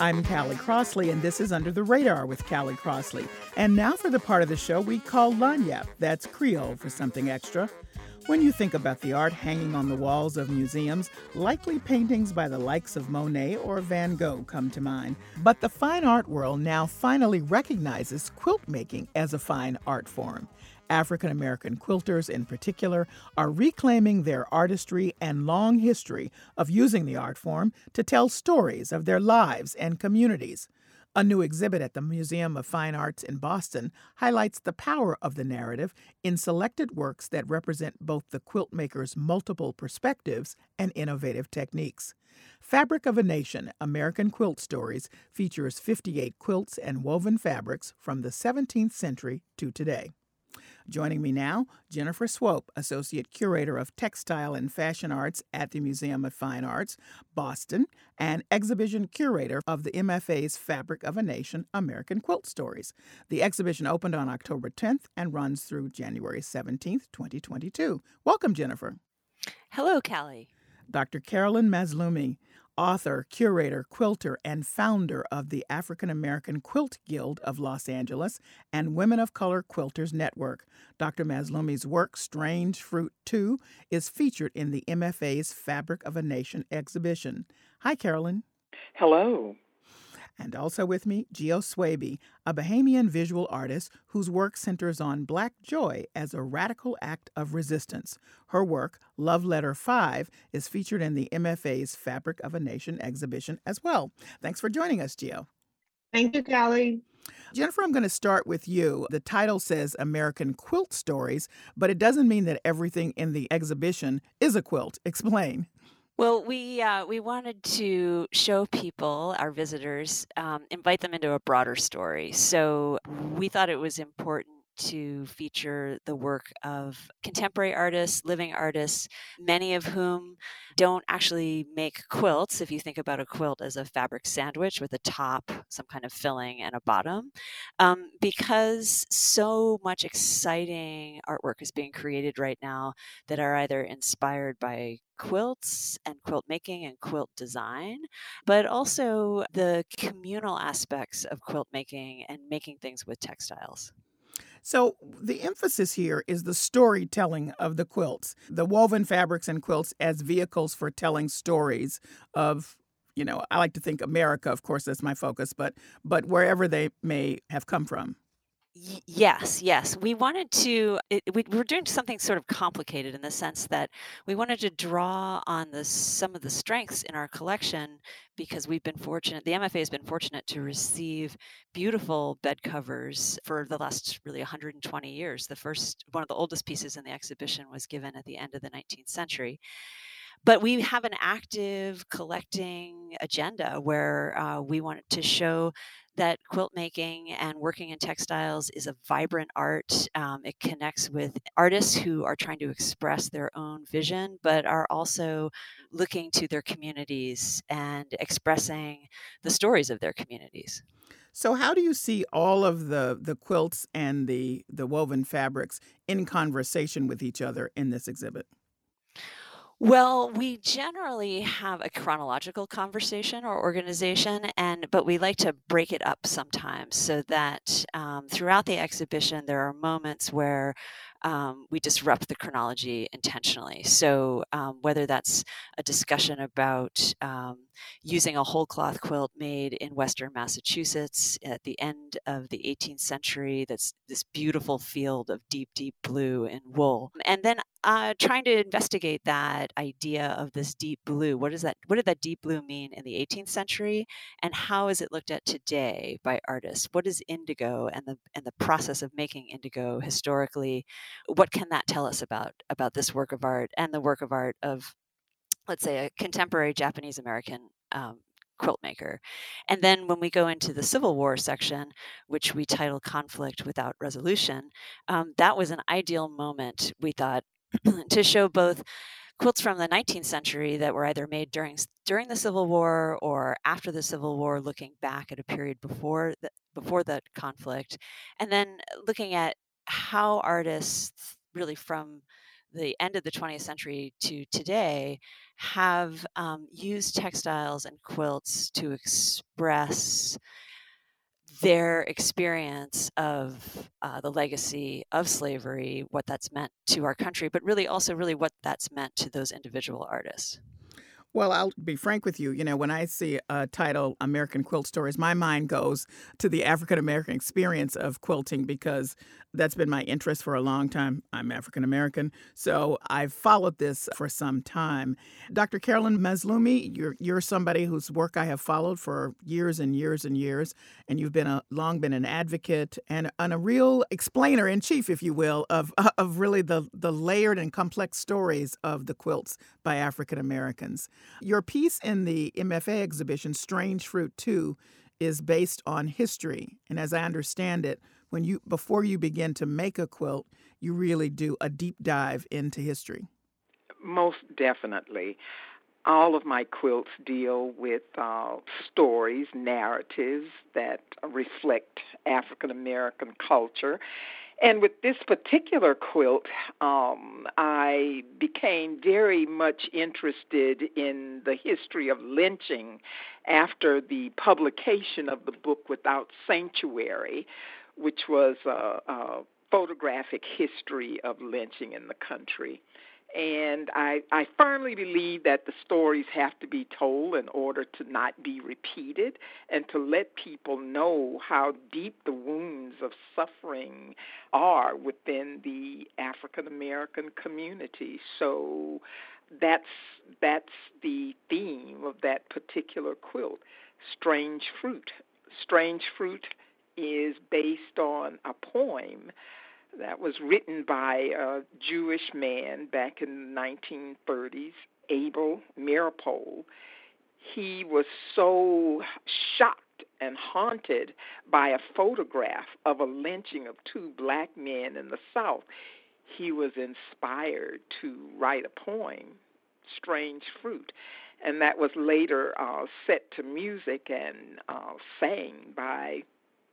I'm Callie Crossley, and this is Under the Radar with Callie Crossley. And now for the part of the show we call Lagniappe. That's Creole for something extra. When you think about the art hanging on the walls of museums, likely paintings by the likes of Monet or Van Gogh come to mind. But the fine art world now finally recognizes quilt making as a fine art form. African American quilters, in particular, are reclaiming their artistry and long history of using the art form to tell stories of their lives and communities. A new exhibit at the Museum of Fine Arts in Boston highlights the power of the narrative in selected works that represent both the quilt maker's multiple perspectives and innovative techniques. Fabric of a Nation American Quilt Stories features 58 quilts and woven fabrics from the 17th century to today. Joining me now, Jennifer Swope, Associate Curator of Textile and Fashion Arts at the Museum of Fine Arts, Boston, and Exhibition Curator of the MFA's Fabric of a Nation American Quilt Stories. The exhibition opened on October 10th and runs through January 17th, 2022. Welcome, Jennifer. Hello, Callie. Dr. Carolyn Mazloomi, author, curator, quilter, and founder of the African American Quilt Guild of Los Angeles and Women of Color Quilters Network. Dr. Mazloomi's work, Strange Fruit 2, is featured in the MFA's Fabric of a Nation exhibition. Hi, Carolyn. Hello. And also with me, Gio Swaby, a Bahamian visual artist whose work centers on Black joy as a radical act of resistance. Her work, Love Letter 5, is featured in the MFA's Fabric of a Nation exhibition as well. Thanks for joining us, Gio. Thank you, Callie. Jennifer, I'm going to start with you. The title says American Quilt Stories, but it doesn't mean that everything in the exhibition is a quilt. Explain. Well, we uh, we wanted to show people, our visitors, um, invite them into a broader story. So we thought it was important to feature the work of contemporary artists, living artists, many of whom don't actually make quilts. If you think about a quilt as a fabric sandwich with a top, some kind of filling, and a bottom, um, because so much exciting artwork is being created right now that are either inspired by quilts and quilt making and quilt design, but also the communal aspects of quilt making and making things with textiles. So, the emphasis here is the storytelling of the quilts, the woven fabrics and quilts as vehicles for telling stories of you know, I like to think America, of course, that's my focus, but but wherever they may have come from yes, yes. We wanted to, it, we were doing something sort of complicated in the sense that we wanted to draw on the, some of the strengths in our collection because we've been fortunate, the MFA has been fortunate to receive beautiful bed covers for the last really 120 years. The first, one of the oldest pieces in the exhibition was given at the end of the 19th century but we have an active collecting agenda where uh, we want to show that quilt making and working in textiles is a vibrant art. Um, it connects with artists who are trying to express their own vision, but are also looking to their communities and expressing the stories of their communities. So, how do you see all of the the quilts and the the woven fabrics in conversation with each other in this exhibit? Well, we generally have a chronological conversation or organization, and but we like to break it up sometimes so that um, throughout the exhibition there are moments where um, we disrupt the chronology intentionally. So, um, whether that's a discussion about um, using a whole cloth quilt made in Western Massachusetts at the end of the 18th century, that's this beautiful field of deep, deep blue and wool, and then uh, trying to investigate that idea of this deep blue. What is that? What did that deep blue mean in the 18th century, and how is it looked at today by artists? What is indigo and the and the process of making indigo historically? What can that tell us about about this work of art and the work of art of let's say a contemporary japanese american um, quilt maker? And then when we go into the civil war section which we title conflict without resolution um, that was an ideal moment we thought to show both quilts from the 19th century that were either made during during the Civil War or after the Civil War, looking back at a period before the, before the conflict, and then looking at how artists really from the end of the 20th century to today have um, used textiles and quilts to express their experience of uh, the legacy of slavery, what that's meant to our country, but really also really what that's meant to those individual artists. Well, I'll be frank with you. You know, when I see a title, American Quilt Stories, my mind goes to the African American experience of quilting because that's been my interest for a long time. I'm African American, so I've followed this for some time. Dr. Carolyn Mazloomi, you're you're somebody whose work I have followed for years and years and years, and you've been a long been an advocate and, and a real explainer in chief, if you will, of of really the the layered and complex stories of the quilts by African Americans. Your piece in the MFA exhibition, Strange Fruit 2, is based on history, and as I understand it when you before you begin to make a quilt, you really do a deep dive into history. Most definitely. All of my quilts deal with uh, stories, narratives that reflect African American culture. And with this particular quilt, um, I became very much interested in the history of lynching after the publication of the book Without Sanctuary, which was a, a photographic history of lynching in the country. And I, I firmly believe that the stories have to be told in order to not be repeated and to let people know how deep the wounds of suffering are within the African American community. So that's that's the theme of that particular quilt. Strange fruit. Strange fruit is based on a poem that was written by a Jewish man back in the 1930s, Abel Meeropol. He was so shocked and haunted by a photograph of a lynching of two black men in the South. He was inspired to write a poem, Strange Fruit and that was later uh, set to music and uh, sang by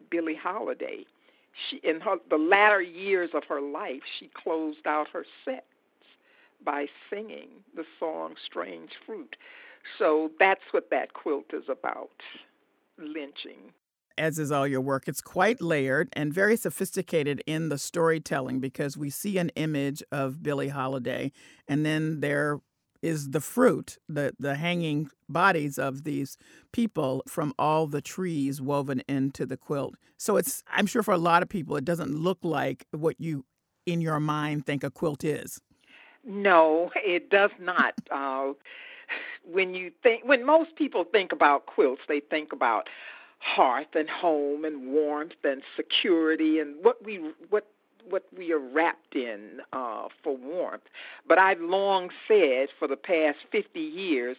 Billie Holiday. She in her the latter years of her life, she closed out her sets by singing the song Strange Fruit. So that's what that quilt is about lynching. As is all your work, it's quite layered and very sophisticated in the storytelling because we see an image of Billie Holiday, and then there is the fruit, the, the hanging bodies of these people from all the trees woven into the quilt. So it's, I'm sure for a lot of people, it doesn't look like what you in your mind think a quilt is. No, it does not. Uh, when you think, when most people think about quilts, they think about hearth and home and warmth and security and what we what what we are wrapped in uh, for warmth. But I've long said for the past 50 years,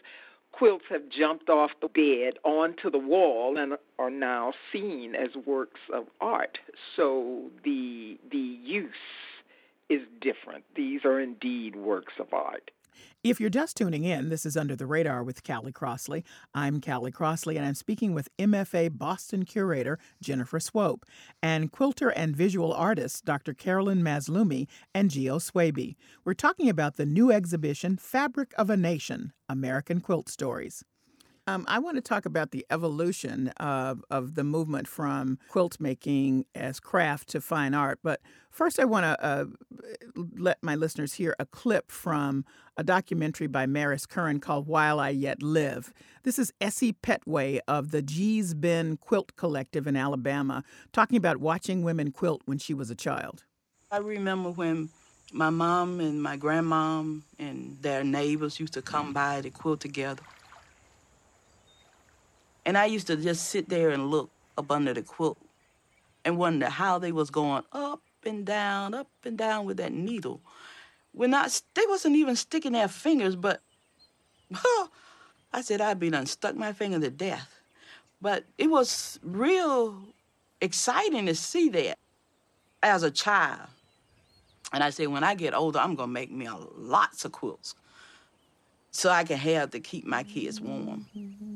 quilts have jumped off the bed onto the wall and are now seen as works of art. So the the use is different. These are indeed works of art. If you're just tuning in, this is Under the Radar with Callie Crossley. I'm Callie Crossley, and I'm speaking with MFA Boston curator Jennifer Swope and quilter and visual artist Dr. Carolyn Mazloomi and Gio Swaby. We're talking about the new exhibition, Fabric of a Nation American Quilt Stories. Um, I want to talk about the evolution of, of the movement from quilt making as craft to fine art. But first, I want to uh, let my listeners hear a clip from a documentary by Maris Curran called While I Yet Live. This is Essie Pettway of the Gee's Bend Quilt Collective in Alabama talking about watching women quilt when she was a child. I remember when my mom and my grandmom and their neighbors used to come by to quilt together. And I used to just sit there and look up under the quilt and wonder how they was going up and down, up and down with that needle. When not, they wasn't even sticking their fingers, but huh, I said I'd be done stuck my finger to death. But it was real exciting to see that as a child. And I said, when I get older, I'm gonna make me lots of quilts. so I can have to keep my kids warm. Mm-hmm.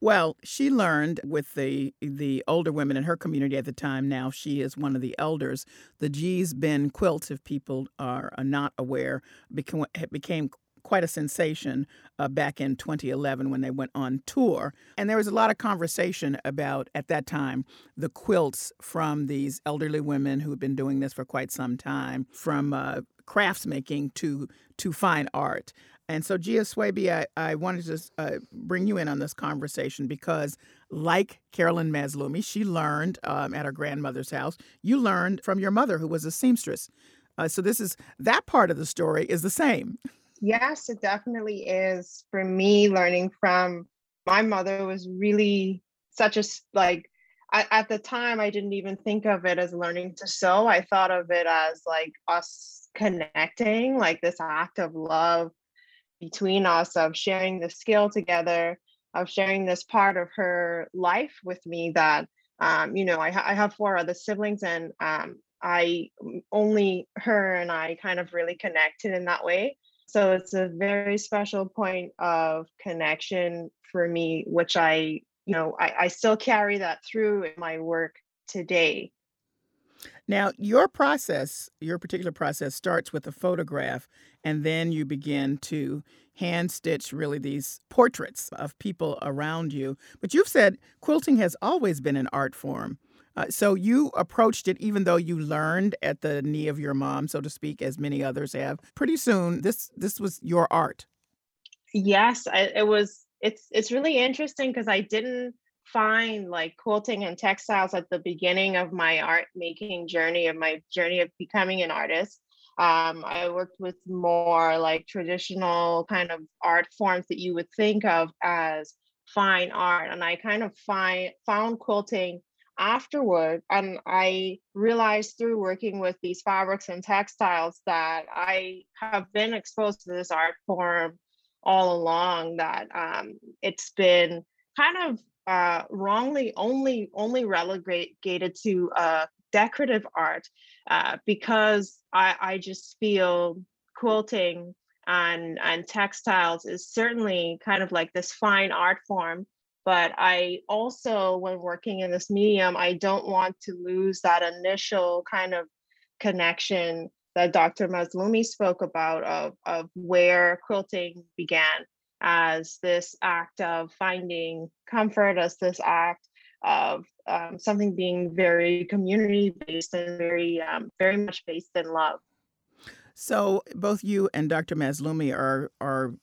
Well, she learned with the the older women in her community at the time. Now she is one of the elders. The Gee's Bend quilts, if people are, are not aware, became became quite a sensation uh, back in 2011 when they went on tour. And there was a lot of conversation about, at that time, the quilts from these elderly women who had been doing this for quite some time, from uh, crafts making to to fine art. And so, Gio Swaby, I, I wanted to uh, bring you in on this conversation because, like Carolyn Mazloomi, she learned um, at her grandmother's house. You learned from your mother, who was a seamstress. Uh, so, this is that part of the story is the same. Yes, it definitely is. For me, learning from my mother was really such a like. I, at the time, I didn't even think of it as learning to sew. I thought of it as like us connecting, like this act of love between us of sharing the skill together, of sharing this part of her life with me that, um, you know, I, ha- I, have four other siblings and um, I only her and I kind of really connected in that way. So it's a very special point of connection for me, which I, you know, I, I still carry that through in my work today. Now, your process, your particular process starts with a photograph, and then you begin to hand stitch really these portraits of people around you. But you've said quilting has always been an art form. Uh, so you approached it even though you learned at the knee of your mom, so to speak, as many others have. Pretty soon, this this was your art. Yes, I, it was. It's it's really interesting because I didn't find like quilting and textiles at the beginning of my art making journey of my journey of becoming an artist. Um, i worked with more like traditional kind of art forms that you would think of as fine art and i kind of find found quilting afterward and i realized through working with these fabrics and textiles that i have been exposed to this art form all along that um, it's been kind of uh, wrongly only only relegated to uh, decorative art uh, because I, I just feel quilting and and textiles is certainly kind of like this fine art form but i also when working in this medium i don't want to lose that initial kind of connection that dr mazloomi spoke about of, of where quilting began as this act of finding comfort, as this act of um, something being very community based and very, um, very much based in love. So both you and Dr. Mazloomi are are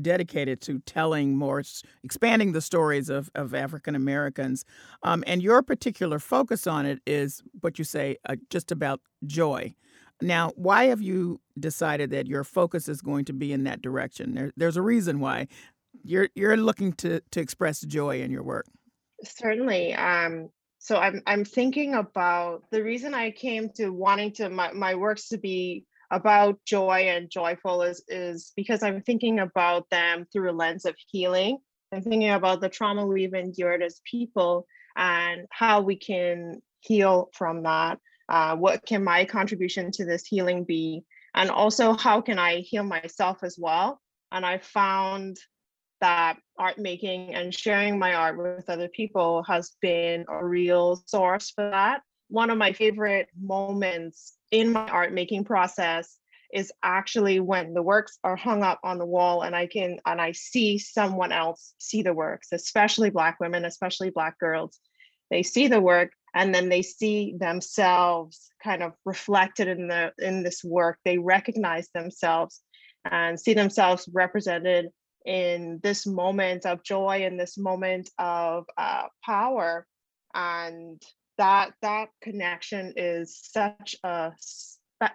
dedicated to telling more, expanding the stories of, of African Americans. Um, and your particular focus on it is what you say, uh, just about joy. Now, why have you decided that your focus is going to be in that direction? There, there's a reason why you're you're looking to to express joy in your work. Certainly. Um, so I'm I'm thinking about the reason I came to wanting to my, my works to be about joy and joyful is is because I'm thinking about them through a lens of healing. I'm thinking about the trauma we've endured as people and how we can heal from that uh, what can my contribution to this healing be? And also how can i heal myself as well? And i found that art making and sharing my art with other people has been a real source for that. One of my favorite moments in my art making process is actually when the works are hung up on the wall and i can and i see someone else see the works especially black women especially black girls. They see the work and then they see themselves kind of reflected in the in this work. They recognize themselves and see themselves represented in this moment of joy in this moment of uh, power. And that that connection is such a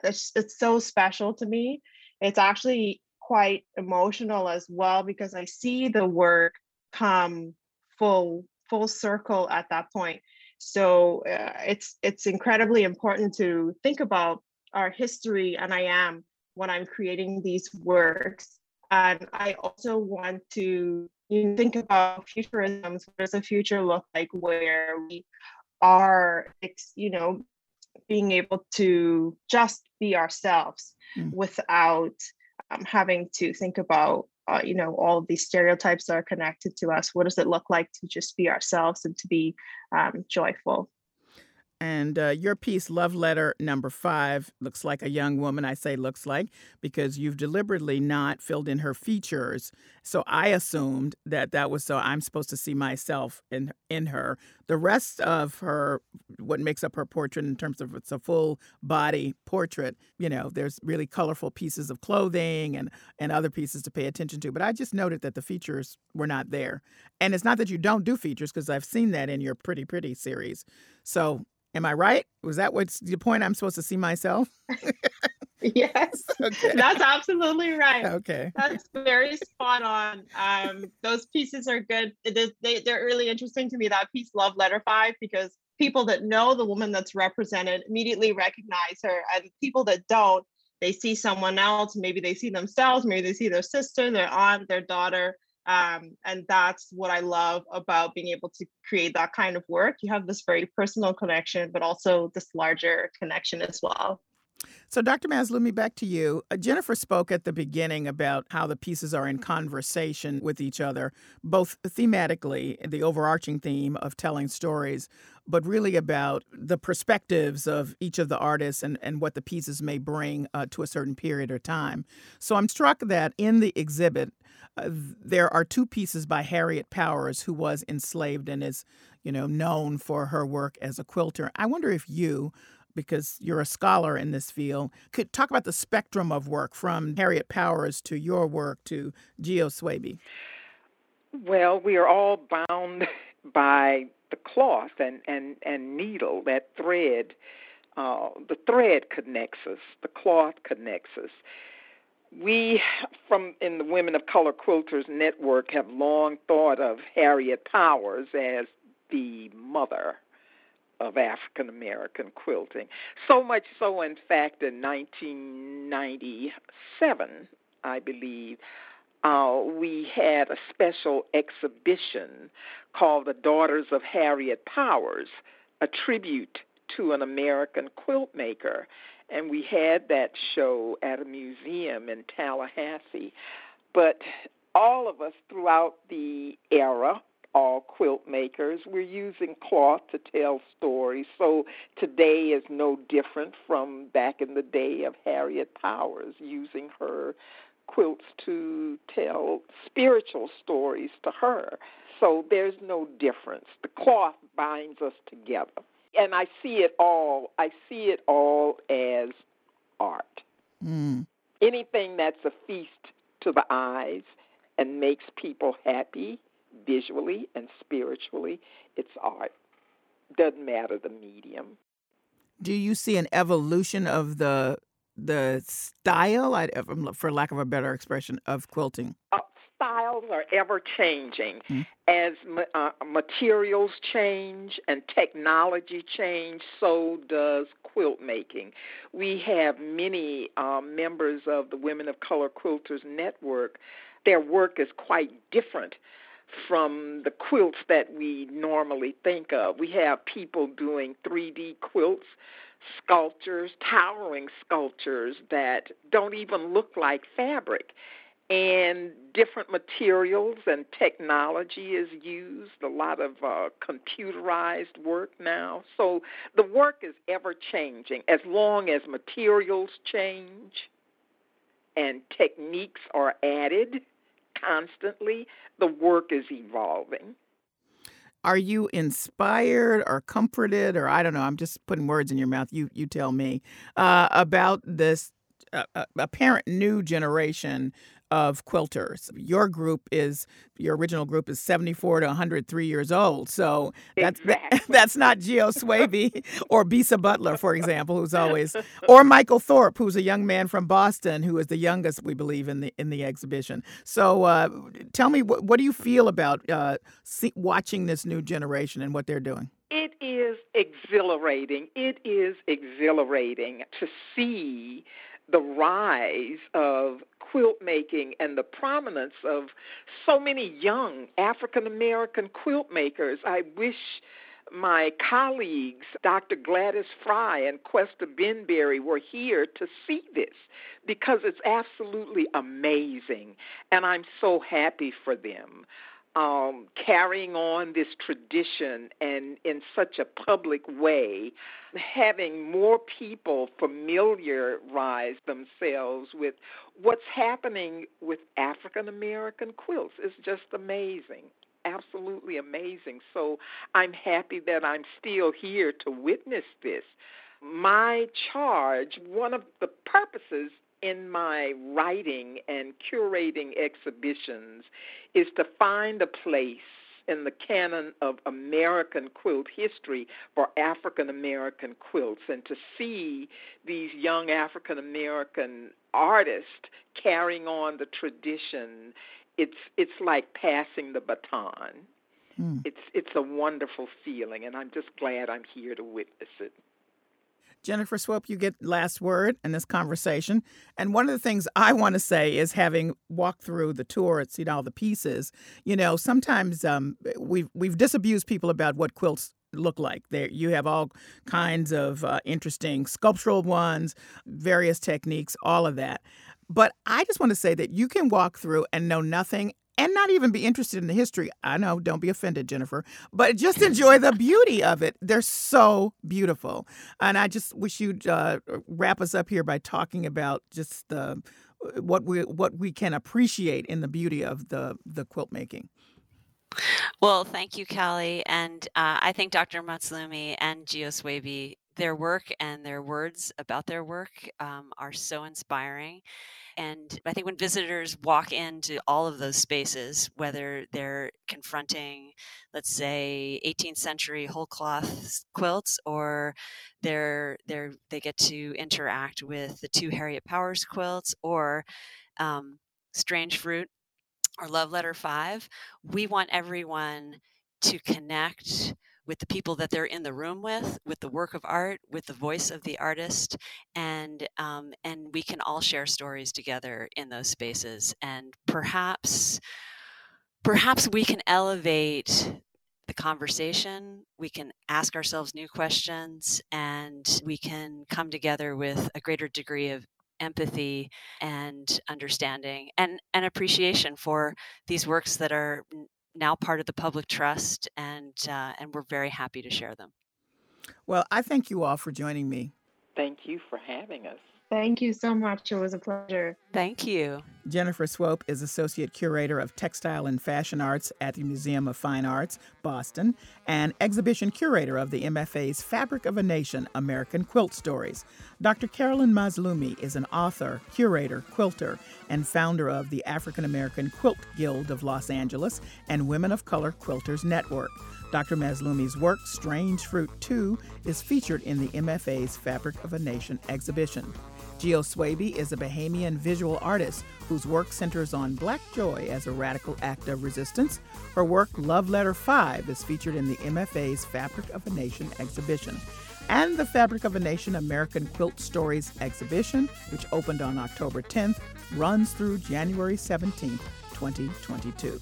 it's, it's so special to me. It's actually quite emotional as well because i see the work come full full circle at that point so uh, it's it's incredibly important to think about our history, and I am when I'm creating these works. And I also want to you know, think about futurisms. What does the future look like where we are, you know, being able to just be ourselves mm. without um, having to think about uh, you know all these stereotypes that are connected to us what does it look like to just be ourselves and to be um, joyful and uh, your piece, Love Letter Number Five, looks like a young woman. I say looks like because you've deliberately not filled in her features. So I assumed that that was so I'm supposed to see myself in in her. The rest of her, what makes up her portrait in terms of it's a full body portrait, you know, there's really colorful pieces of clothing and and other pieces to pay attention to. But I just noted that the features were not there. And it's not that you don't do features because I've seen that in your Pretty Pretty series. So Am I right? Was that what's the point I'm supposed to see myself? yes. Okay. That's absolutely right. Okay. That's very spot on. Um, those pieces are good. They, they're really interesting to me. That piece, Love Letter 5, because people that know the woman that's represented immediately recognize her. And people that don't, they see someone else. Maybe they see themselves. Maybe they see their sister, their aunt, their daughter um, and that's what I love about being able to create that kind of work. You have this very personal connection, but also this larger connection as well. So, Dr. Mazloomi, back to you. Uh, Jennifer spoke at the beginning about how the pieces are in conversation with each other, both thematically, the overarching theme of telling stories, but really about the perspectives of each of the artists and, and what the pieces may bring uh, to a certain period or time. So, I'm struck that in the exhibit, uh, there are two pieces by Harriet Powers, who was enslaved and is, you know, known for her work as a quilter. I wonder if you, because you're a scholar in this field, could talk about the spectrum of work from Harriet Powers to your work to Gio Swaby. Well, we are all bound by the cloth and, and, and needle, that thread. Uh, the thread connects us, the cloth connects us we from in the Women of Color Quilters Network have long thought of Harriet Powers as the mother of African American quilting. So much so, in fact, in 1997, I believe, uh, we had a special exhibition called The Daughters of Harriet Powers, a tribute to an American quilt maker and we had that show at a museum in Tallahassee. But all of us throughout the era, all quilt makers, we're using cloth to tell stories. So today is no different from back in the day of Harriet Powers using her quilts to tell spiritual stories to her. So there's no difference. The cloth binds us together and I see it all. I see it all as art. Mm. Anything that's a feast to the eyes and makes people happy visually and spiritually, it's art. Doesn't matter the medium. Do you see an evolution of the the style, for lack of a better expression, of quilting? Uh, are ever changing mm-hmm. as uh, materials change and technology change so does quilt making. We have many um, members of the women of color quilters network. Their work is quite different from the quilts that we normally think of. We have people doing 3d quilts sculptures towering sculptures that don't even look like fabric and different materials and technology is used, a lot of uh, computerized work now. So the work is ever changing as long as materials change and techniques are added constantly, the work is evolving. Are you inspired or comforted, or I don't know? I'm just putting words in your mouth. You you tell me uh, about this uh, uh apparent new generation of quilters. Your group is your original group is 74 to 103 years old. So that's exactly. that's not Gio Swaby or Bisa Butler, for example, who's always or Michael Thorpe, who's a young man from Boston who is the youngest, we believe, in the in the exhibition. So uh, tell me, what, what do you feel about uh, see, watching this new generation and what they're doing? It is exhilarating. It is exhilarating to see the rise of quilt making and the prominence of so many young African American quilt makers. I wish my colleagues, Dr. Gladys Fry and Cuesta Benberry, were here to see this because it's absolutely amazing. And I'm so happy for them. Um, carrying on this tradition and in such a public way, having more people familiarize themselves with what's happening with African American quilts is just amazing absolutely amazing. So I'm happy that I'm still here to witness this. My charge, one of the purposes in my writing and curating exhibitions, is to find a place in the canon of American quilt history for African American quilts and to see these young African American artists carrying on the tradition it's it's like passing the baton. Mm. It's it's a wonderful feeling, and I'm just glad I'm here to witness it. Jennifer Swope, you get last word in this conversation. And one of the things I want to say is having walked through the tour and seen all the pieces, you know, sometimes um, we've, we've disabused people about what quilts look like. There, you have all kinds of uh, interesting sculptural ones, various techniques, all of that. But I just want to say that you can walk through and know nothing and not even be interested in the history. I know, don't be offended, Jennifer, but just enjoy the beauty of it. They're so beautiful. And I just wish you'd uh, wrap us up here by talking about just the what we what we can appreciate in the beauty of the the quilt making. Well, thank you, Callie, and uh, I think Dr. Mazloomi and Gio Swaby, their work and their words about their work um, are so inspiring. And I think when visitors walk into all of those spaces, whether they're confronting, let's say, 18th century whole cloth quilts, or they're they're they get to interact with the two Harriet Powers quilts, or um, Strange Fruit, or Love Letter Five, we want everyone to connect with the people that they're in the room with, with the work of art, with the voice of the artist, and um, and we can all share stories together in those spaces. And perhaps, perhaps we can elevate the conversation. We can ask ourselves new questions, and we can come together with a greater degree of empathy and understanding and, and appreciation for these works that are now part of the public trust, and uh, and we're very happy to share them. Well, I thank you all for joining me. Thank you for having us. Thank you so much. It was a pleasure. Thank you. Jennifer Swope is Associate Curator of Textile and Fashion Arts at the Museum of Fine Arts, Boston, and Exhibition Curator of the MFA's Fabric of a Nation American Quilt Stories. Dr. Carolyn Mazloomi is an author, curator, quilter, and founder of the African American Quilt Guild of Los Angeles and Women of Color Quilters Network. Dr. Mazloomi's work, Strange Fruit 2, is featured in the MFA's Fabric of a Nation exhibition. Gio Swaby is a Bahamian visual artist whose work centers on Black joy as a radical act of resistance. Her work, Love Letter 5, is featured in the MFA's Fabric of a Nation exhibition. And the Fabric of a Nation American Quilt Stories exhibition, which opened on October 10th, runs through January 17th, 2022.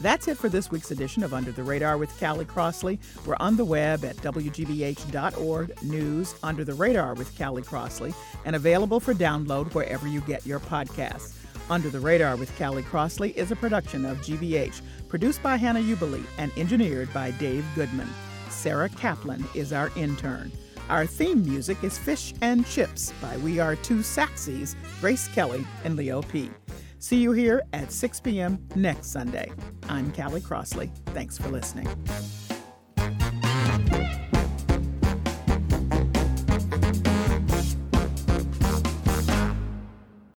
That's it for this week's edition of Under the Radar with Callie Crossley. We're on the web at WGBH.org, news Under the Radar with Callie Crossley, and available for download wherever you get your podcasts. Under the Radar with Callie Crossley is a production of GBH, produced by Hannah Uebele and engineered by Dave Goodman. Sarah Kaplan is our intern. Our theme music is Fish and Chips by We Are Two Saxies, Grace Kelly and Leo P. See you here at 6 p.m. next Sunday. I'm Callie Crossley. Thanks for listening.